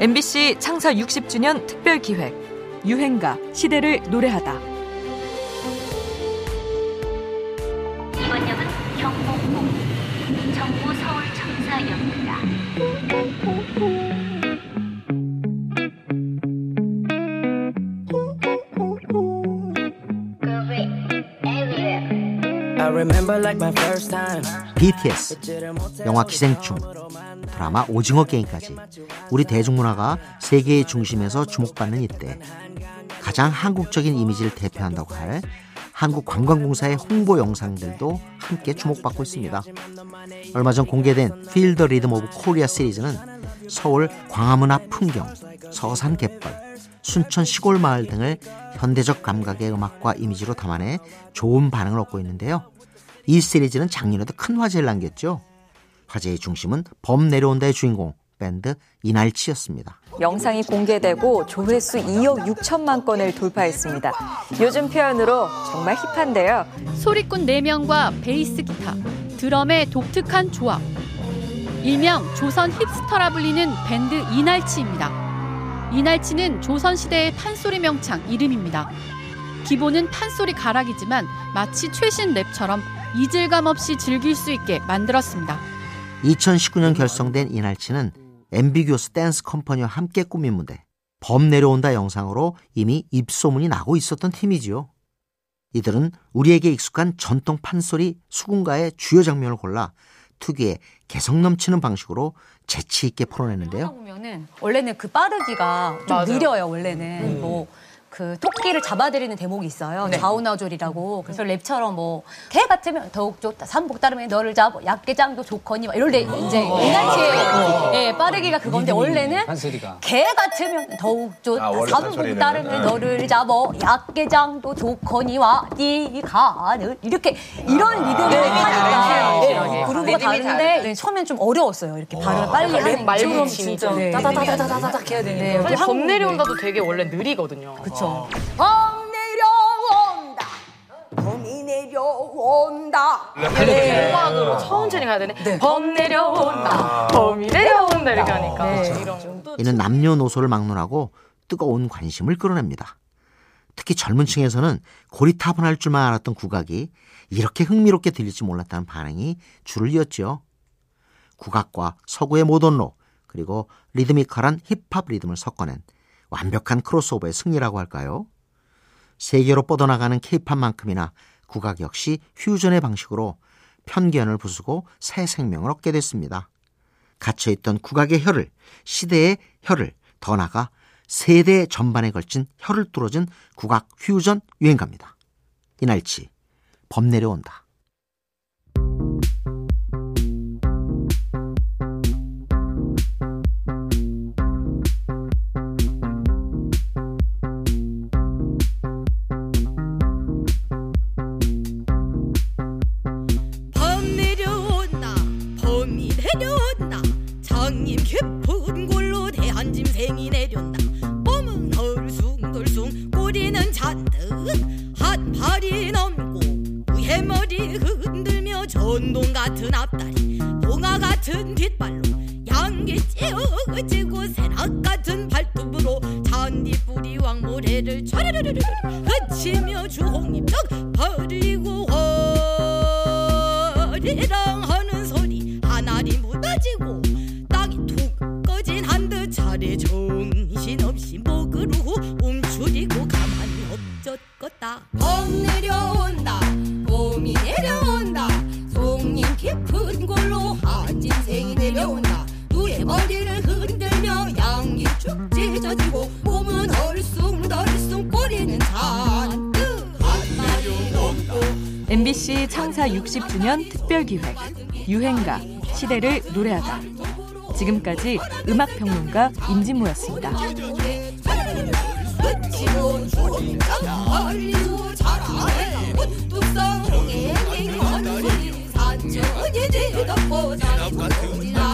MBC 창사 60주년 특별 기획 유행가 시대를 노래하다. 이번 역은 경복궁 정부 서울 청사역입니다. BTS, 영화 기생충, 드라마 오징어 게임까지 우리 대중문화가 세계의 중심에서 주목받는 이때 가장 한국적인 이미지를 대표한다고 할 한국관광공사의 홍보 영상들도 함께 주목받고 있습니다. 얼마 전 공개된 the Rhythm of Korea 시리즈는 서울 광화문 앞 풍경, 서산 갯벌, 순천 시골 마을 등을 현대적 감각의 음악과 이미지로 담아내 좋은 반응을 얻고 있는데요. 이 시리즈는 작년에도 큰 화제를 남겼죠. 화제의 중심은 범 내려온다의 주인공 밴드 이날치였습니다. 영상이 공개되고 조회수 2억 6천만 건을 돌파했습니다. 요즘 표현으로 정말 힙한데요. 소리꾼 4명과 베이스 기타, 드럼의 독특한 조합. 일명 조선 힙스터라 불리는 밴드 이날치입니다. 이날치는 조선시대의 판소리 명창 이름입니다. 기본은 판소리 가락이지만 마치 최신 랩처럼 이질감 없이 즐길 수 있게 만들었습니다. 2019년 결성된 이날치는 엠비교스 댄스 컴퍼니와 함께 꾸민 무대 범 내려온다 영상으로 이미 입소문이 나고 있었던 팀이지요. 이들은 우리에게 익숙한 전통 판소리 수군가의 주요 장면을 골라 특유의 개성 넘치는 방식으로 재치 있게 풀어내는데요. 보면은 원래는 그 빠르기가 좀 맞아요. 느려요. 원래는 뭐. 그 토끼를 잡아들이는 대목이 있어요. 좌우나졸이라고. 그래서 랩처럼 뭐, 개 같으면 더욱 좋다. 삼복 따르면 너를 잡어. 약개장도 좋거니. 막 이럴 때 이제 이날치의 예, 빠르기가 그건데 원래는 판소리가. 개 같으면 더욱 좋다. 아, 원래 삼복. 따르면 네. 너를 잡어. 약개장도 좋거니와 네가는 이렇게 이런 리듬을 하니까 예, 그루브가 다른데 네, 처음엔 좀 어려웠어요. 이렇게 발음을 빨리 하는 게. 말처럼 진짜 네. 따다다다다닥 해야. 네, 사실 범 내려온다도 되게 원래 느리거든요. 그쵸. 범 내려온다. 범이 내려온다. 음악으로 천천히 가야 되네. 범 내려온다. 범이 내려온다 이렇게 하니까. 이런. 이는 남녀노소를 막론하고 뜨거운 관심을 끌어냅니다. 특히 젊은 층에서는 고리타분할 줄만 알았던 국악이 이렇게 흥미롭게 들릴지 몰랐다는 반응이 줄을 이었죠. 국악과 서구의 모던로 그리고 리드미컬한 힙합 리듬을 섞어낸 완벽한 크로스오버의 승리라고 할까요? 세계로 뻗어나가는 케이팝만큼이나 국악 역시 퓨전의 방식으로 편견을 부수고 새 생명을 얻게 됐습니다. 갇혀있던 국악의 혀를, 시대의 혀를, 더 나아가 세대 전반에 걸친 혀를 뚫어준 국악 퓨전 유행가입니다. 이날치, 범 내려온다. 장님 깊은 골로 대한 짐승이 내려온다. 몸은 헐숭덜숭 꼬리는 잔뜩 한 팔이 넘고 위에 머리 흔들며 전동 같은 앞다리 봉화 같은 뒷발로 양기 찌어지고 새낙 같은 발톱으로 잔디뿌리 왕모래를 촤르르르르 그치며 주홍잎 떡 버리고 허리랑 하는 소리 하나리 무너지고 한듯 차례 정신없이 목으로 움츠리고 가만히 엎젖었다. 범 내려온다 봄이 내려온다 송님 깊은 골로 한진생이 내려온다. 누의 머리를 흔들며 양이 축 찢어지고 몸은 얼숭덜숭 꼬리는 잔뜩. MBC 창사 60주년 특별 기획 유행가 시대를 노래하다. 지금까지 음악 평론가 임진모였습니다. 스